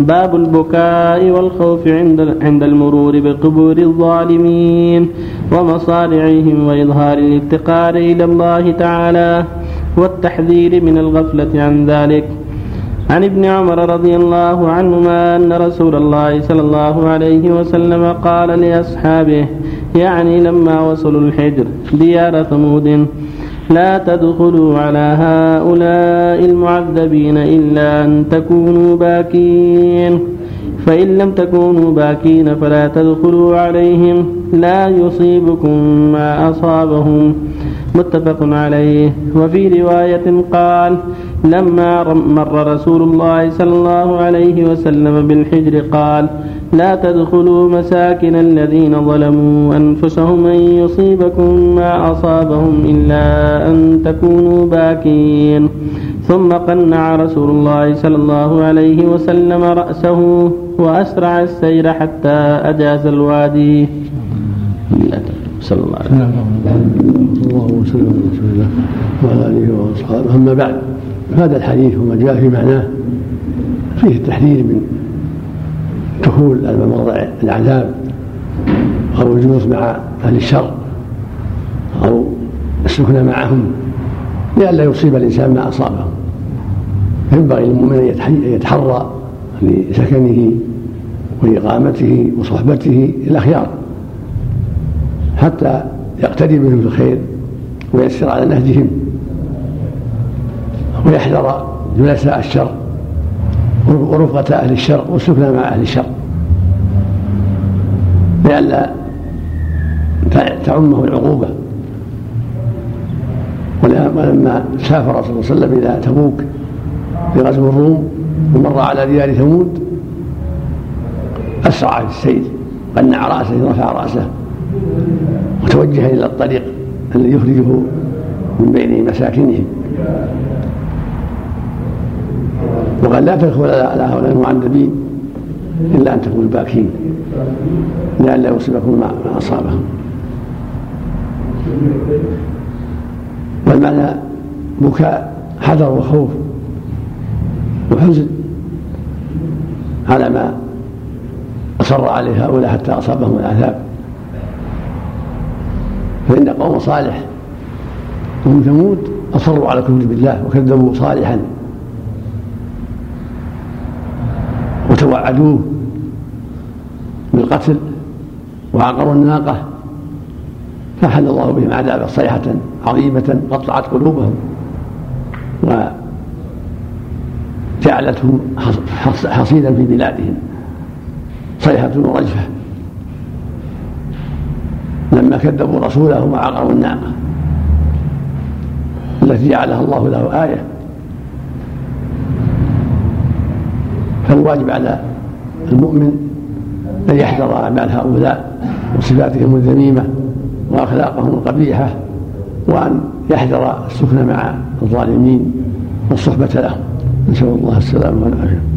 باب البكاء والخوف عند عند المرور بقبور الظالمين ومصارعهم وإظهار الافتقار إلى الله تعالى والتحذير من الغفلة عن ذلك. عن ابن عمر رضي الله عنهما أن رسول الله صلى الله عليه وسلم قال لأصحابه يعني لما وصلوا الحجر ديار ثمود. لا تدخلوا على هؤلاء المعذبين إلا أن تكونوا باكين. فإن لم تكونوا باكين فلا تدخلوا عليهم لا يصيبكم ما أصابهم. متفق عليه. وفي رواية قال لما مر رسول الله صلى الله عليه وسلم بالحجر قال لا تدخلوا مساكن الذين ظلموا أنفسهم أن يصيبكم ما أصابهم إلا أن تكونوا باكين. ثم قنع رسول الله صلى الله عليه وسلم رأسه وأسرع السير حتى أجاز الوادي. صلى الله عليه وسلم. اللهم صل على رسول الله وعلى آله وأصحابه. أما بعد هذا الحديث وما جاء في معناه فيه التحذير من دخول المواضع العذاب أو الجلوس مع أهل الشر أو السكنى معهم لئلا يصيب الإنسان ما أصابه. فينبغي للمؤمن أن يتحرى لسكنه وإقامته وصحبته الاخيار حتى يقتدي بهم في الخير ويسر على نهجهم ويحذر جلساء الشر ورفقة أهل الشر والسكنى مع أهل الشر. لئلا تعمه العقوبة. ولما سافر صلى الله عليه وسلم إلى تبوك في غزو الروم ومر على ديار ثمود. أسرع في السير قنع رأسه رفع رأسه وتوجه إلى الطريق الذي يخرجه من بين مساكنهم. وقال لا تدخل على هؤلاء المعذبين إلا أن تكونوا باكين لئلا يصيبكم ما أصابهم. والمعنى بكاء حذر وخوف. وحزن. على ما أصر عليه هؤلاء حتى أصابهم العذاب. فإن قوم صالح قوم ثمود أصروا على الكفر بالله وكذبوا صالحا وتوعدوه بالقتل وعقروا الناقة فحل الله بهم عذابا صيحة عظيمة قطعت قلوبهم. وجعلتهم حصيدا في بلادهم. صيحة ورجفة لما كذبوا رسوله وعقروا الناقة التي جعلها الله له آية. فالواجب على المؤمن أن يحذر أعمال هؤلاء وصفاتهم الذميمة وأخلاقهم القبيحة وأن يحذر السكن مع الظالمين والصحبة لهم. نسأل الله السلامة والعافية.